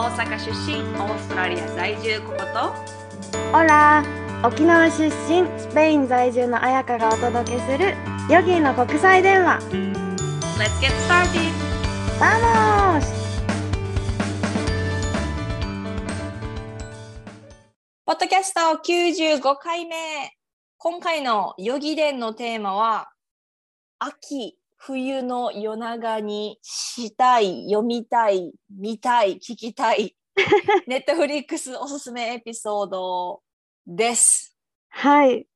大阪出身オーストラリア在住ココと？オラ沖縄出身スペイン在住の彩香がお届けするヨギの国際電話。Let's get started! Vamos! ポッドキャスト95回目。今回のヨギ伝のテーマは秋冬の夜長にしたい読みたい見たい聞きたいネットフリックスおすすめエピソードです。はい。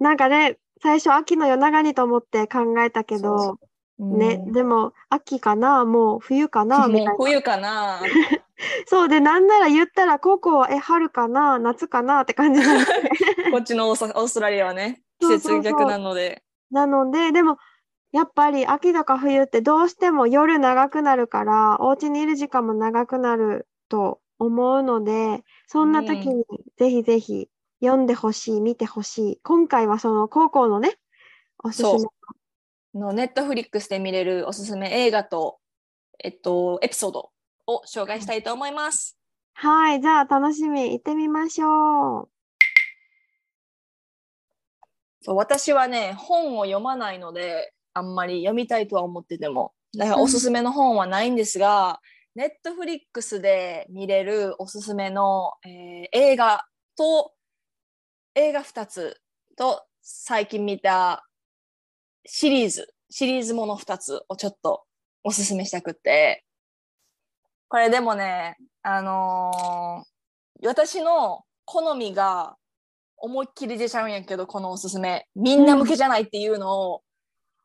なんかね、最初秋の夜長にと思って考えたけど、そうね、でも秋かなもう冬かな みたいなもう。冬かな そうで、なんなら言ったらココはえ、春かな夏かなって感じなんで。こっちのオースオーストラリアはね季そうそうそう節逆なのでなので、でも、やっぱり秋とか冬ってどうしても夜長くなるから、お家にいる時間も長くなると思うので、そんな時にぜひぜひ読んでほしい、見てほしい。今回はその高校のね、おすすめ。のネットフリックスで見れるおすすめ映画と、えっと、エピソードを紹介したいと思います。はい、じゃあ楽しみ、行ってみましょう。そう私はね本を読まないのであんまり読みたいとは思ってても。だからおすすめの本はないんですが、ネットフリックスで見れるおすすめの、えー映画と映画2つと最近見たシリーズ。シリーズもの2つをちょっとおすすめしたくって。これでもねあのー私の好みが思いっきり出ちゃうんやけどこのおすすめ。みんな向けじゃないっていうのを、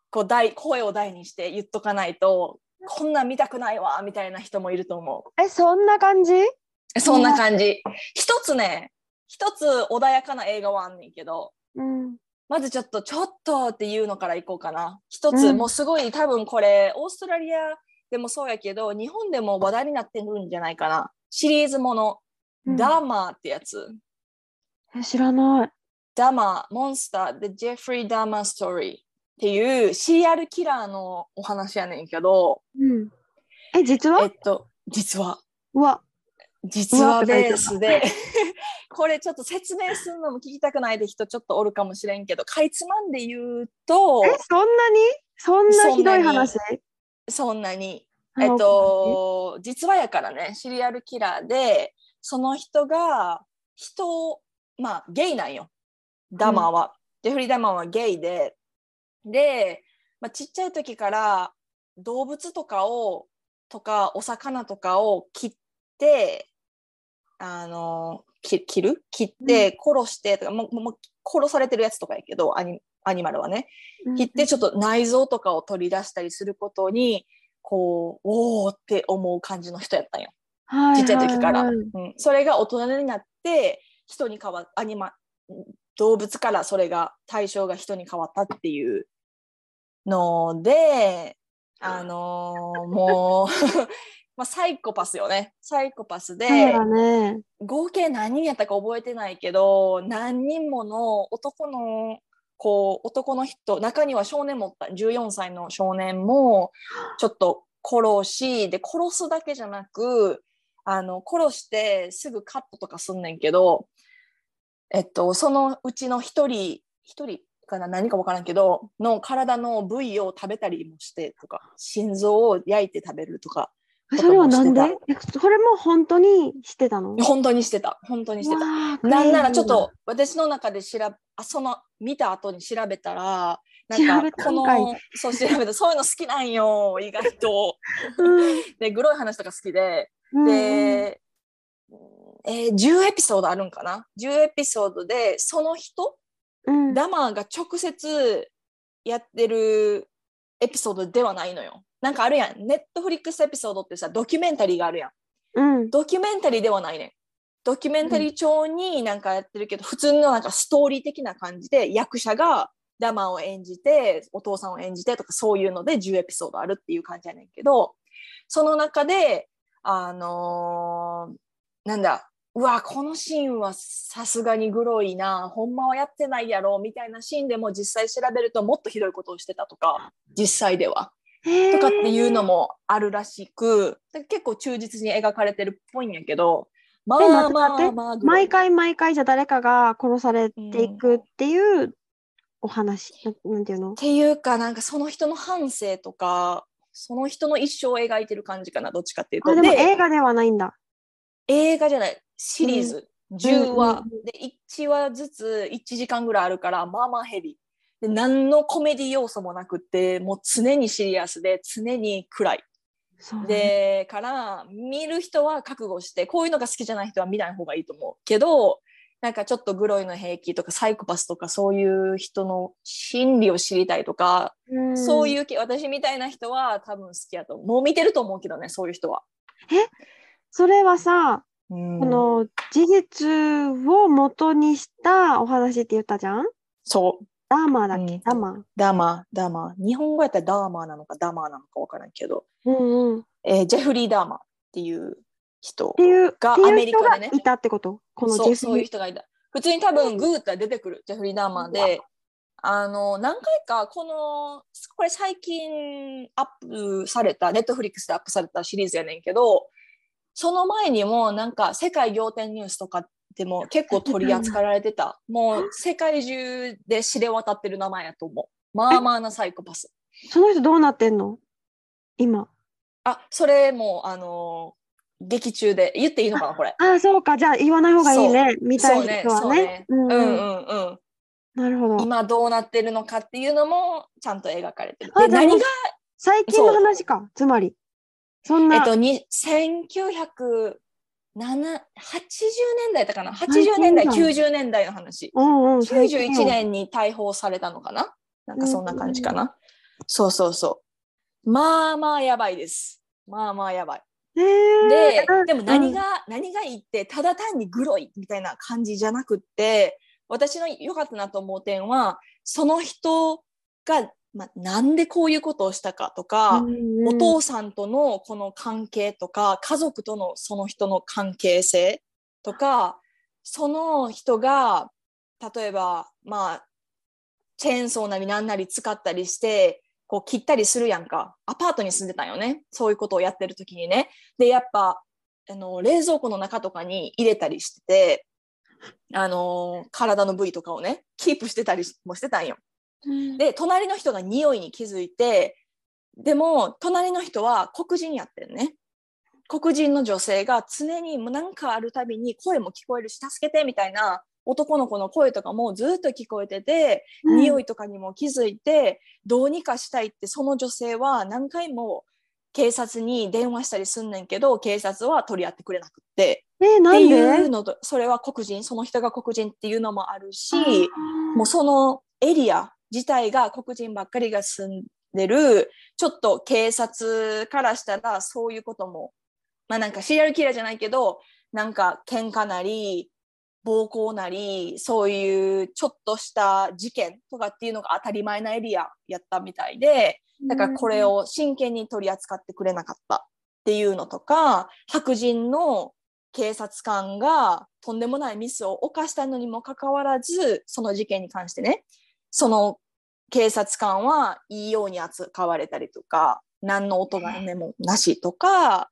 こう大声を大にして言っとかないとこんなん見たくないわみたいな人もいると思え、そんな感じ？うそんな感じ。一つね一つ穏やかな映画はあんねんけどうん。まずちょっとちょっとっていうのからいこうかな。一つ、うんもうすごい多分これオーストラリアでもそうやけど日本でも話題になってるんじゃないかな。シリーズもの、うん。ダーマーってやつ。え、知らない。ダマー、モンスター、The Jeffrey Dahmer Story っていうシリアルキラーのお話やねんけど、うん。え、実は？えっと、実は、うわ、実はベースで、これちょっと説明するのも聞きたくないで人ちょっとおるかもしれんけど、かいつまんで言うと、え、そんなに？そんなひどい話？そんなに、えっと、実はやからね、シリアルキラーで、その人が人を、まあ、ゲイなんよ。ダマーは。ジェフリー・ダマーはゲイで、で、まあ、ちっちゃい時から動物とかを、とか、お魚とかを切って、あの、き切る？切って、殺してとか、もうもう殺されてるやつとかやけど、アニアニマルはね。切ってちょっと内臓とかを取り出したりすることにこうおーって思う感じの人やったんよ。ちっちゃい時から、うん、それが大人になって人に変わアニマ動物からそれが対象が人に変わったっていうのであのーもう まあサイコパスよねサイコパスで、ね。合計何人やったか覚えてないけど何人もの男のこう男の人中には少年もおった14歳の少年もちょっと殺しで殺すだけじゃなくあの殺してすぐカットとかすんねんけど、えっと、そのうちの一人一人かな何か分からんけどの体の部位を食べたりもしてとか心臓を焼いて食べるとかえそれはなんで？それも本当にしてたの？本当にしてた。本当にしてた。なんならちょっと私の中で調べあその見た後に調べたらなんかこのそう調べた。そういうの好きなんよ意外と。ジーでグロい話とか好きで、うん。で、えー10エピソードあるんかな？10エピソードでその人うんダマーが直接やってるエピソードではないのよ。なんかあるやんネットフリックスエピソードってさドキュメンタリーがあるやん。うんドキュメンタリーではないねん。ドキュメンタリー調になんかやってるけど、普通のなんかストーリー的な感じで役者がダマを演じてお父さんを演じてとかそういうので10エピソードあるっていう感じやねんけどその中であのーなんだうわこのシーンはさすがにグロいな。ほんまはやってないやろみたいなシーンでも実際調べるともっとひどいことをしてたとか実際では。とかっていうのもあるらしく、結構忠実に描かれてるっぽいんやけど、まえあまあまあ、毎回毎回じゃ誰かが殺されていくっていうお話。ななんていうの？っていうかなんかその人の半生とかその人の一生を描いてる感じかなどっちかっていうと。あ、でもで映画ではないんだ。映画じゃないシリーズ、10話、うんうんで1話ずつ1時間ぐらいあるからまあまあヘビー。で何のコメディ要素もなくってもう常にシリアスで常に暗い。でから見る人は覚悟してこういうのが好きじゃない人は見ない方がいいと思うけどなんかちょっとグロいの平気とかサイコパスとかそういう人の心理を知りたいとか、うん。そういう系私みたいな人は多分好きやと思う。もう見てると思うけどねそういう人は。それはさ、うんこの事実を元にしたお話って言ったじゃん？そう。ダーマーだっけ、うん。ダーマー。ダーマー。ダーマー。日本語やったらダーマーなのかダーマーなのか分からんけど、うんうん。っえージェフリー・ダーマーっていう人がアメリ人カでね。がいたってこと？このジェフそうそういう人がいた。普通に多分グーって出てくる、ジェフリー・ダーマーで、あの、何回かこの、これ最近アップされた、ネットフリックスでアップされたシリーズやねんけど、その前にもなんか世界仰天ニュースとかでも結構取り扱われてた。もう世界中で知れ渡ってる名前やと思う。まあまあなサイコパス。その人どうなってんの？今。あ、それもう、あの劇中で言っていいのかな、これ。ああ、そうか。じゃあ言わない方がいいね。見たいそうね、人はねそうんうんうん。なるほど。今どうなってるのかっていうのもちゃんと描かれてる。で何が、最近の話か。つまり。そんな。えっと、に1980年代だったかな ?80 年代、最近90年代の話。うんうん。最近91よ。年に逮捕されたのかな？なんかそんな感じかな。そうそうそう。まあまあやばいです。まあまあやばい。でうん、でも何が、何がいいって、ただ単にグロいみたいな感じじゃなくって、私の良かったなと思う点は、その人が、まあ、なんでこういうことをしたかとか、お父さんとのこの関係とか、家族とのその人の関係性とか、その人が、例えば、まあ、チェーンソーなりなんなり使ったりして、こう切ったりするやんか。アパートに住んでたんよね。そういうことをやってる時にね。で、やっぱ、あの、冷蔵庫の中とかに入れたりしてて、あの、体の部位とかをね、キープしてたりもしてたんよ。うんで、隣の人が匂いに気づいて、でも、隣の人は黒人やってんね。黒人の女性が常にもうなんかあるたびに声も聞こえるし、助けてみたいな男の子の声とかもずっと聞こえてて、うん匂いとかにも気づいて、どうにかしたいって、その女性は何回も警察に電話したりすんねんけど、警察は取り合ってくれなくって。えー、なっていうのと、それは黒人、その人が黒人っていうのもあるし、もうそのエリア自体が黒人ばっかりが住んでる、ちょっと警察からしたらそういうことも、まあなんかシリアルキラーじゃないけど、なんか喧嘩なり、暴行なり、そういうちょっとした事件とかっていうのが当たり前なエリアやったみたいで、だからこれを真剣に取り扱ってくれなかったっていうのとか、白人の警察官がとんでもないミスを犯したのにもかかわらず、その事件に関してね、その警察官はいいように扱われたりとか、何の音がねもなしとか、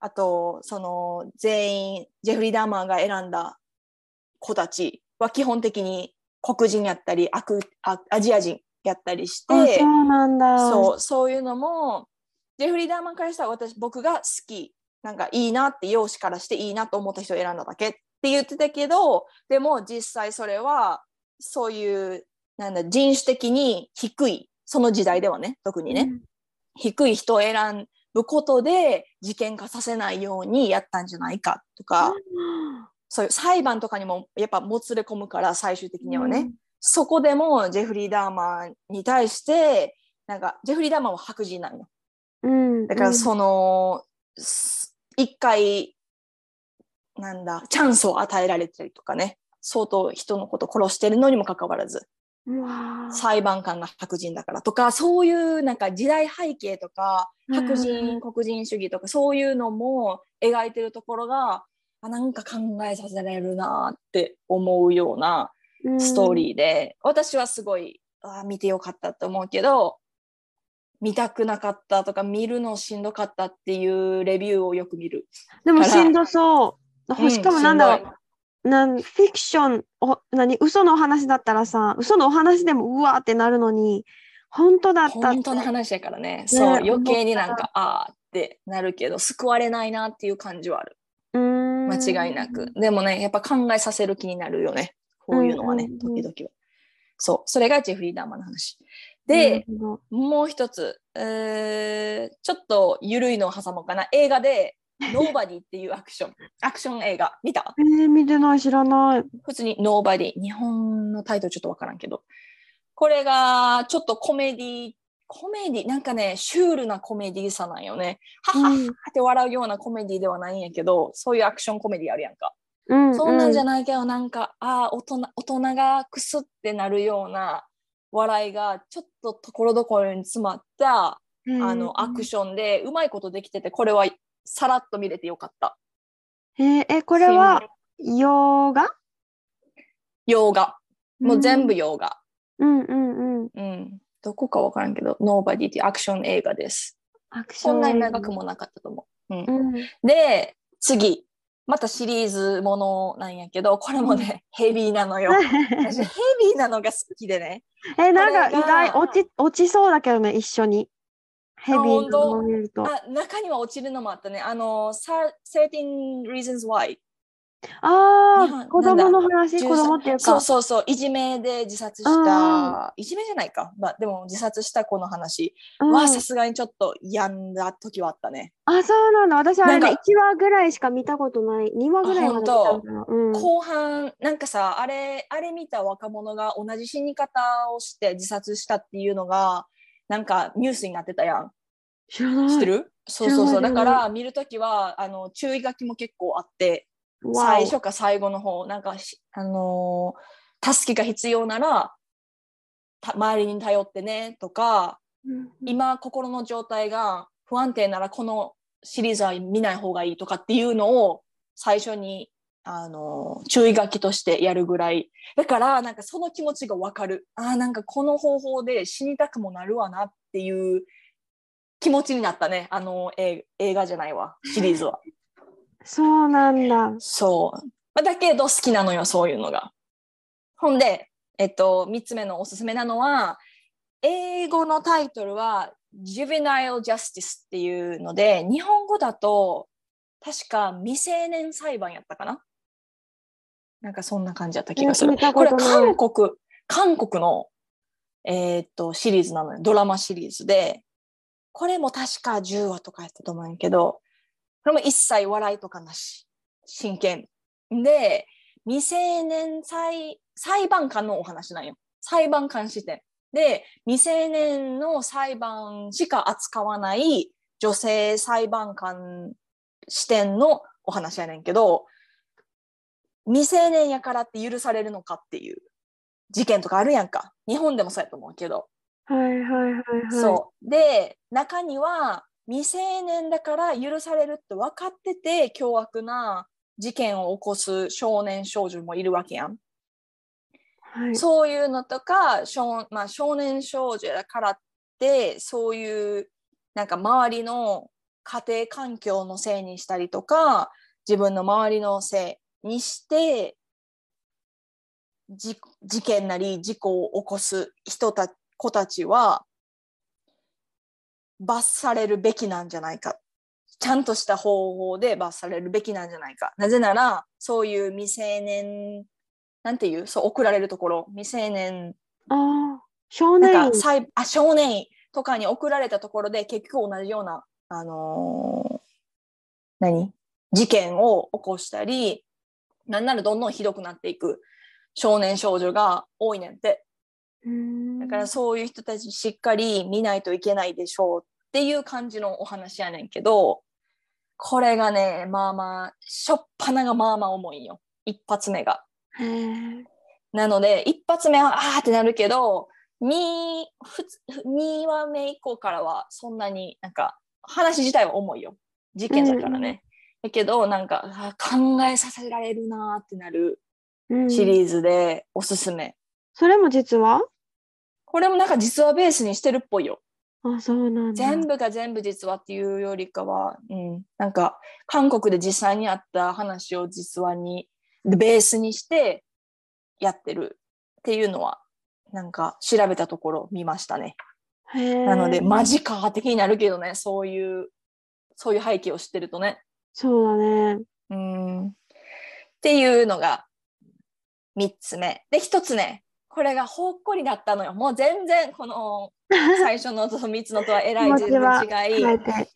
あと、その全員、ジェフリー・ダーマーが選んだ子たちは基本的に黒人やったり、アクアアジア人やったりしあ、て、そうなんだ。そう、そういうのも、ジェフリー・ダーマンからしたら私、僕が好き、なんかいいなって、容姿からしていいなと思った人を選んだだけって言ってたけど、でも実際それは、そういう、なんだ、人種的に低い、その時代ではね、特にね、低い人を選ぶことで事件化させないようにやったんじゃないかとか、そういう裁判とかにもやっぱもつれ込むから、最終的にはね。そこでもジェフリー・ダーマーに対して、なんか、ジェフリー・ダーマーは白人なのよ。うん。だから、その、す一回、なんだ、チャンスを与えられたりとかね、相当人のこと殺してるのにもかかわらず、裁判官が白人だからとか、そういうなんか時代背景とか、白う人、ん黒人主義とか、そういうのも描いてるところが、あなんか考えさせられるなって思うようなストーリーで、私はすごいあー見てよかったと思うけど見たくなかったとか見るのしんどかったっていうレビューをよく見る。でもしんどそう。うんしかもなんだろう。なんフィクションお何嘘のお話だったらさ嘘のお話でもうわーってなるのに本当だった本当の話やからね。そう、ね余計になんか、あーってなるけど、救われないなっていう感じはある。うーん間違いなく。でもね、やっぱ考えさせる気になるよね。こういうのはね、うんうんうん時々は。そう、それがジェフリー・ダーマンの話。で、もう一つ、えーちょっと緩いのを挟もうかな。映画で、Nobody っていうアクション、アクション映画、見た？えー、見てない知らない普通に Nobody。日本のタイトルちょっとわからんけど。これが、ちょっとコメディ、コメディ、なんかね、シュールなコメディさなんよね。はははうんって笑うようなコメディではないんやけど、そういうアクションコメディあるやんか。うんそんなんじゃなないけど、なんか、ああ、大人、大人がくすってなるような笑いが、ちょっとところどころに詰まった、あの、アクションで、うまいことできてて、これはさらっと見れてよかった。えーえこれは洋画？洋画。もう全部洋画。うんうんうんうん。どこかわからんけど、Nobody っていうアクション映画です。アクションそんなに長くもなかったと思う。うんうんで、次。またシリーズものなんやけど、これもね、ヘビーなのよ。私ヘビーなのが好きでね。えなんか意外落ち落ちそうだけどね一緒にヘビーなのを見ると。あ、中には落ちるのもあったね。あの、さ13 Reasons Why。ああ子供の話子供っていうそうかそうそう。いじめで自殺した、いじめじゃないか。まあ、でも自殺した子の話。うん。はさすがにちょっと病んだ時はあったね。あそうなんだ私あれねなんか1話ぐらいしか見たことない。2話ぐらいまで見たんだなうん。後半、なんかさ、あれ、あれ見た若者が同じ死に方をして自殺したっていうのが、なんかニュースになってたやん。知らない。知ってる？そうそうそう。だから見るときは、あの、注意書きも結構あって、最初か最後の方、なんかし、あのー助けが必要なら、た周りに頼ってねとか、うん。今心の状態が不安定ならこのシリーズは見ない方がいいとかっていうのを最初に、あのー注意書きとしてやるぐらい。だから、なんかその気持ちがわかる。ああ、なんかこの方法で死にたくもなるわなっていう気持ちになったね。あの映映画じゃないわ、シリーズは。そうなんだそう。まあだけど好きなのよ、そういうのが。ほんで、えっと、3つ目のおすすめなのは、英語のタイトルは Juvenile Justice っていうので、日本語だと確か未成年裁判やったかな？なんかそんな感じだった気がする。これことない韓国、韓国の、えーっと、シリーズなのよ。ドラマシリーズで、これも確か10話とかやったと思うんやけど、これも一切笑いとかなし。真剣。で、未成年裁裁判官のお話なんよ。裁判官視点。で、未成年の裁判しか扱わない女性裁判官視点のお話やねんけど、未成年やからって許されるのかっていう事件とかあるやんか。日本でもそうやと思うけど。はいはいはいはいそう。で、中には未成年だから許されるって分かってて凶悪な事件を起こす少年少女もいるわけやん。はいそういうのとか少,、まあ、少年少女だからってそういうなんか周りの家庭環境のせいにしたりとか自分の周りのせいにしてじ事件なり事故を起こす人た子たちは罰されるべきなんじゃないか。ちゃんとした方法で罰されるべきなんじゃないか。なぜならそういう未成年なんていうそう送られるところ。未成年ああ少なん年院あ少年院とかに送られたところで結局同じような、あのー何？事件を起こしたりなんならどんどんひどくなっていく少年少女が多いねんってだからそういう人たちしっかり見ないといけないでしょうっていう感じのお話やねんけどこれがねまあまあしょっぱながまあまあ重いんよ一発目が。なので、一発目はあーってなるけど、2, 2話目以降からはそんなになんか話自体は重いよ。事件だからね。だけど、なんか考えさせられるなーってなるうんシリーズでおすすめ。それも実は？これもなんか実話ベースにしてるっぽいよ。あ、そうなんだ。全部が全部実話っていうよりかは、うん、なんか韓国で実際にあった話を実話にベースにしてやってるっていうのはなんか調べたところ見ましたね。なのでマジか的になるけどねそういうそういう背景を知ってるとね。そうだね。うんっていうのが3つ目。で1つねこれがほっこりだったのよ。もう全然この 最初のと3つのとはえらい全然違い。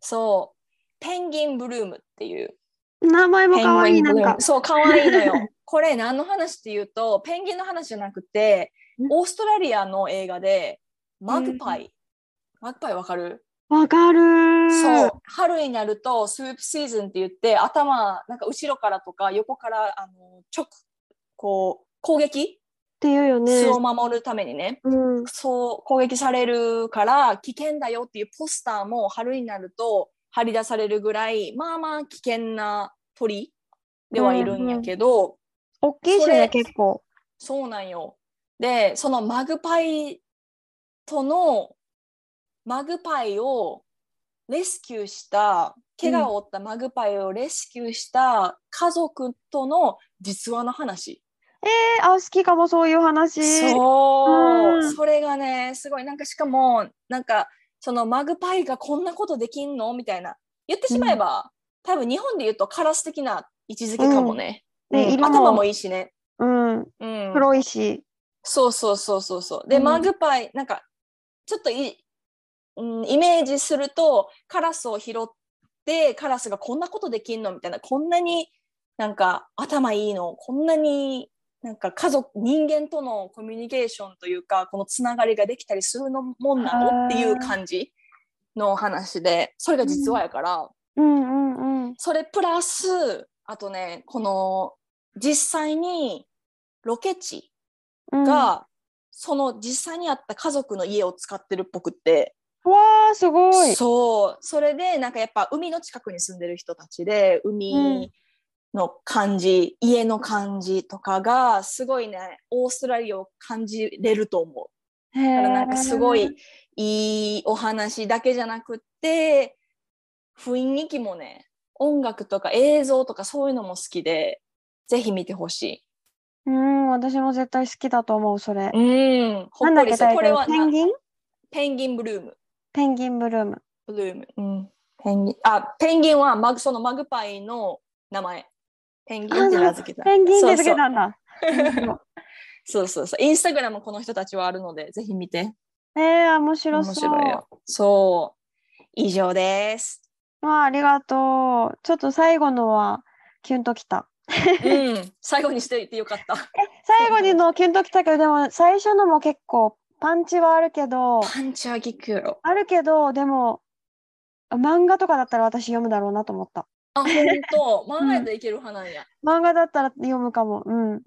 そう。ペンギンブルームっていう。名前も可愛い、なんか。そう、可愛いのよ。これ何の話っていうと、ペンギンの話じゃなくてん、オーストラリアの映画で、マグパイ。マグパイわかる？わかるー。そう。春になると、スープシーズンって言って、頭、なんか後ろからとか横から、あの、直、こう、攻撃っていうよね巣。を守るためにね。うん。そう攻撃されるから危険だよっていうポスターも春になると張り出されるぐらいまあまあ危険な鳥ではいるんやけど、大きいしね、結構。そうなんよ。でそのマグパイとのマグパイをレスキューした怪我を負ったマグパイをレスキューした家族との実話の話。えー、あ、好きかも、そういう話。そう、うん。それがねすごい。なんかしかもなんかそのマグパイがこんなことできんのみたいな。言ってしまえば、多分日本で言うとカラス的な位置づけかもね,うん、頭もいいしね、うん。うん、黒いし。そうそうそうそうそう。で、うん。マグパイなんかちょっとい、うん、イメージするとカラスを拾ってカラスがこんなことできんのみたいなこんなになんか頭いいのこんなになんか家族人間とのコミュニケーションというかこのつながりができたりするのもんなのっていう感じの話でそれが実話やから、うんうんうん。それプラスあとねこの実際にロケ地うん、が、その実際にあった家族の家を使ってるっぽくってわー、すごい。そうそれでなんかやっぱ海の近くに住んでる人たちで海の感じ、家の感じとかがすごいねオーストラリアを感じれると思う。へだからなんかすごーいいいお話だけじゃなくって雰囲気もね音楽とか映像とかそういうのも好きでぜひ見てほしうん、私も絶対好きだと思う、それ。い。うん、ほなんだっけ、っこれはなペンギン？ペンギンブルーム。ペンギンブルーム。ブルーム。うん。ペンギン。あ、ペンギンはマグそのマグパイの名前。ペンギンって名付けた。ペンギンでそうそう付けたんだ。そうそうそう。インスタグラムこの人たちはあるので、ぜひ見て。えー、面白面そう。白いよ。そう。以上です。わあ、ありがとう。ちょっと最後のはキュンときた。うん。最後にしていてよかった。最後にのキュンときたけど、でも最初のも結構パンチはあるけど、パンチは効くよ。あるけど、でも、漫画とかだったら私読むだろうなと思った。あ、ほ んと。漫画やったらいける派なんや。漫画だったら読むかも。うん。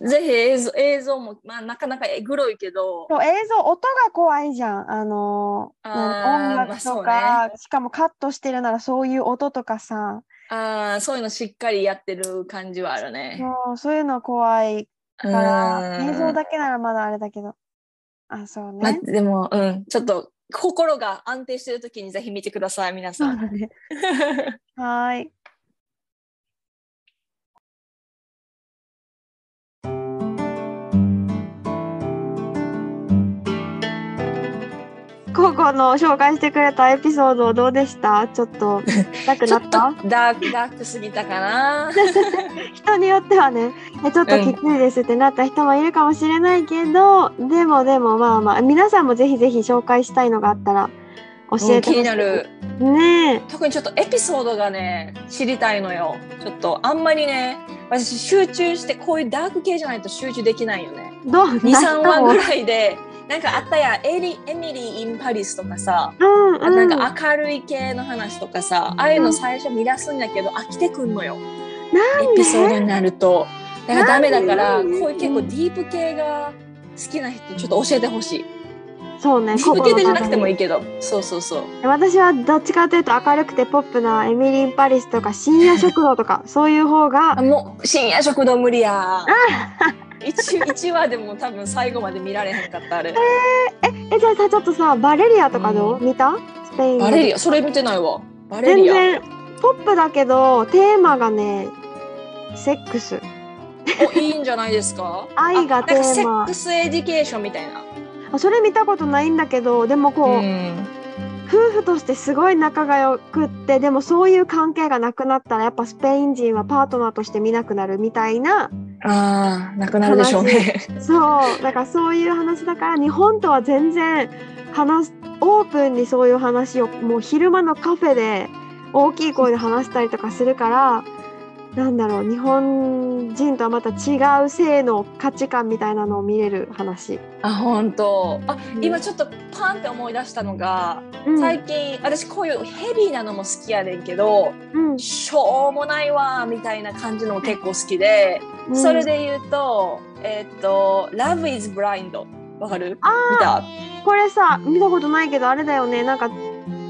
ぜひ映像映像も、まあ、なかなかグロいけど、映像、音が怖いじゃん。あのー、あ音楽とか、しかもカットしてるならそういう音とかさ、ああ、そういうのしっかりやってる感じはあるね。そうそういうの怖いから、うん映像だけならまだあれだけど。あ、そうまあ、ね。でも、うん、ちょっと心が安定してる時にぜひ見てください、皆さ。ん。はーい。ココの紹介してくれたエピソードどうでした？ちょっと 痛くなった？ダークダークすぎたかな。人によってはねえちょっときついですってなった人もいるかもしれないけど、でもでもまあまあ皆さんもぜひぜひ紹介したいのがあったら教うん気えてほしいになる。ねえ特にちょっとエピソードがね、知りたいのよ。ちょっとあんまりね、私集中してこういうダーク系じゃないと集中できないよね。どう？2、3話ぐいらいで、なんかあったやんエリ、エミリー・イン・パリスとかさ、うんあうんなんか明るい系の話とかさ、ああいうの最初見出すんだけど飽きてくんのよ。エピソードになると。だからダメだから、こういう結構ディープ系が好きな人、ちょっと教えてほしい。そうねディープ系でじゃなくてもいいいけど。そうそうそう。私はどっちかというと明るくてポップなエミリー・パリスとか深夜食堂とかそういう方があもう深夜食堂無理や。1, 1話でも多分最後まで見られへんかったあれ。え、じゃあさ、ちょっとさ、バレリアとかどう、見た？スペインのバレリアそれ見てないわ。バレリア。全然、ポップだけど、テーマがね、セックス。おいいんじゃないですか？愛があなんかセテーマ。ックスエディケーションみたいな。あそれ見たことないんだけど、でもこう、うん夫婦としてすごい仲が良くってでもそういう関係がなくなったらやっぱスペイン人はパートナーとして見なくなるみたいなああなくなるでしょうね。そう。だからそういう話だから日本とは全然話すオープンにそういう話をもう昼間のカフェで大きい声で話したりとかするからなんだろう日本人とはまた違う性の価値観みたいなのを見れる話。あ本当。あうん。今ちょっとパンって思い出したのが、うん。最近私こういうヘビーなのも好きやねんけどうん。しょうもないわみたいな感じのも結構好きで、うん。それで言うとえーっと「Love is Blind」わかる？あ見た？これさ見たことないけどあれだよね。なんか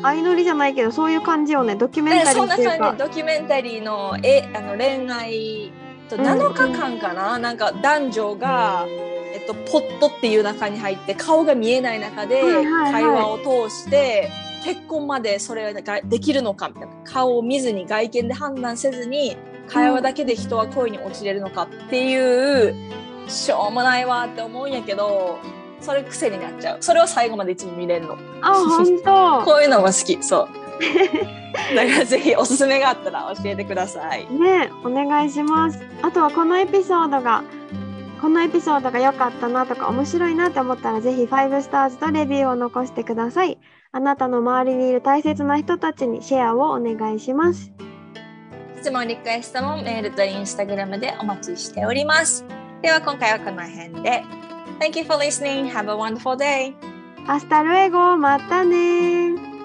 相乗りじゃないけどそういう感じよね。ドキュメンタリーっていうか。感じ。ドキュメンタリーのえあの恋愛とうん。7日間かな、なんか男女が、えっと、ポットっていう中に入って顔が見えない中ではいはいはい。会話を通して結婚までそれができるのかみたいな。顔を見ずに外見で判断せずに会話だけで人は恋に落ちれるのかっていうしょうもないわって思うんやけどそれ癖になっちゃうそれを最後までいつも見れるの。あ本当 こういうのも好き、そう。だからぜひおすすめがあったら教えてください。ねお願いしますあとはこのエピソードがこのエピソードが良かったなとか面白いなって思ったらぜひ5スターズとレビューを残してくださいあなたの周りにいる大切な人たちにシェアをお願いします質問、リクエストもメールとインスタグラムでお待ちしております。では今回はこの辺で。Thank you for listening. Have a wonderful day. Hasta luego またねー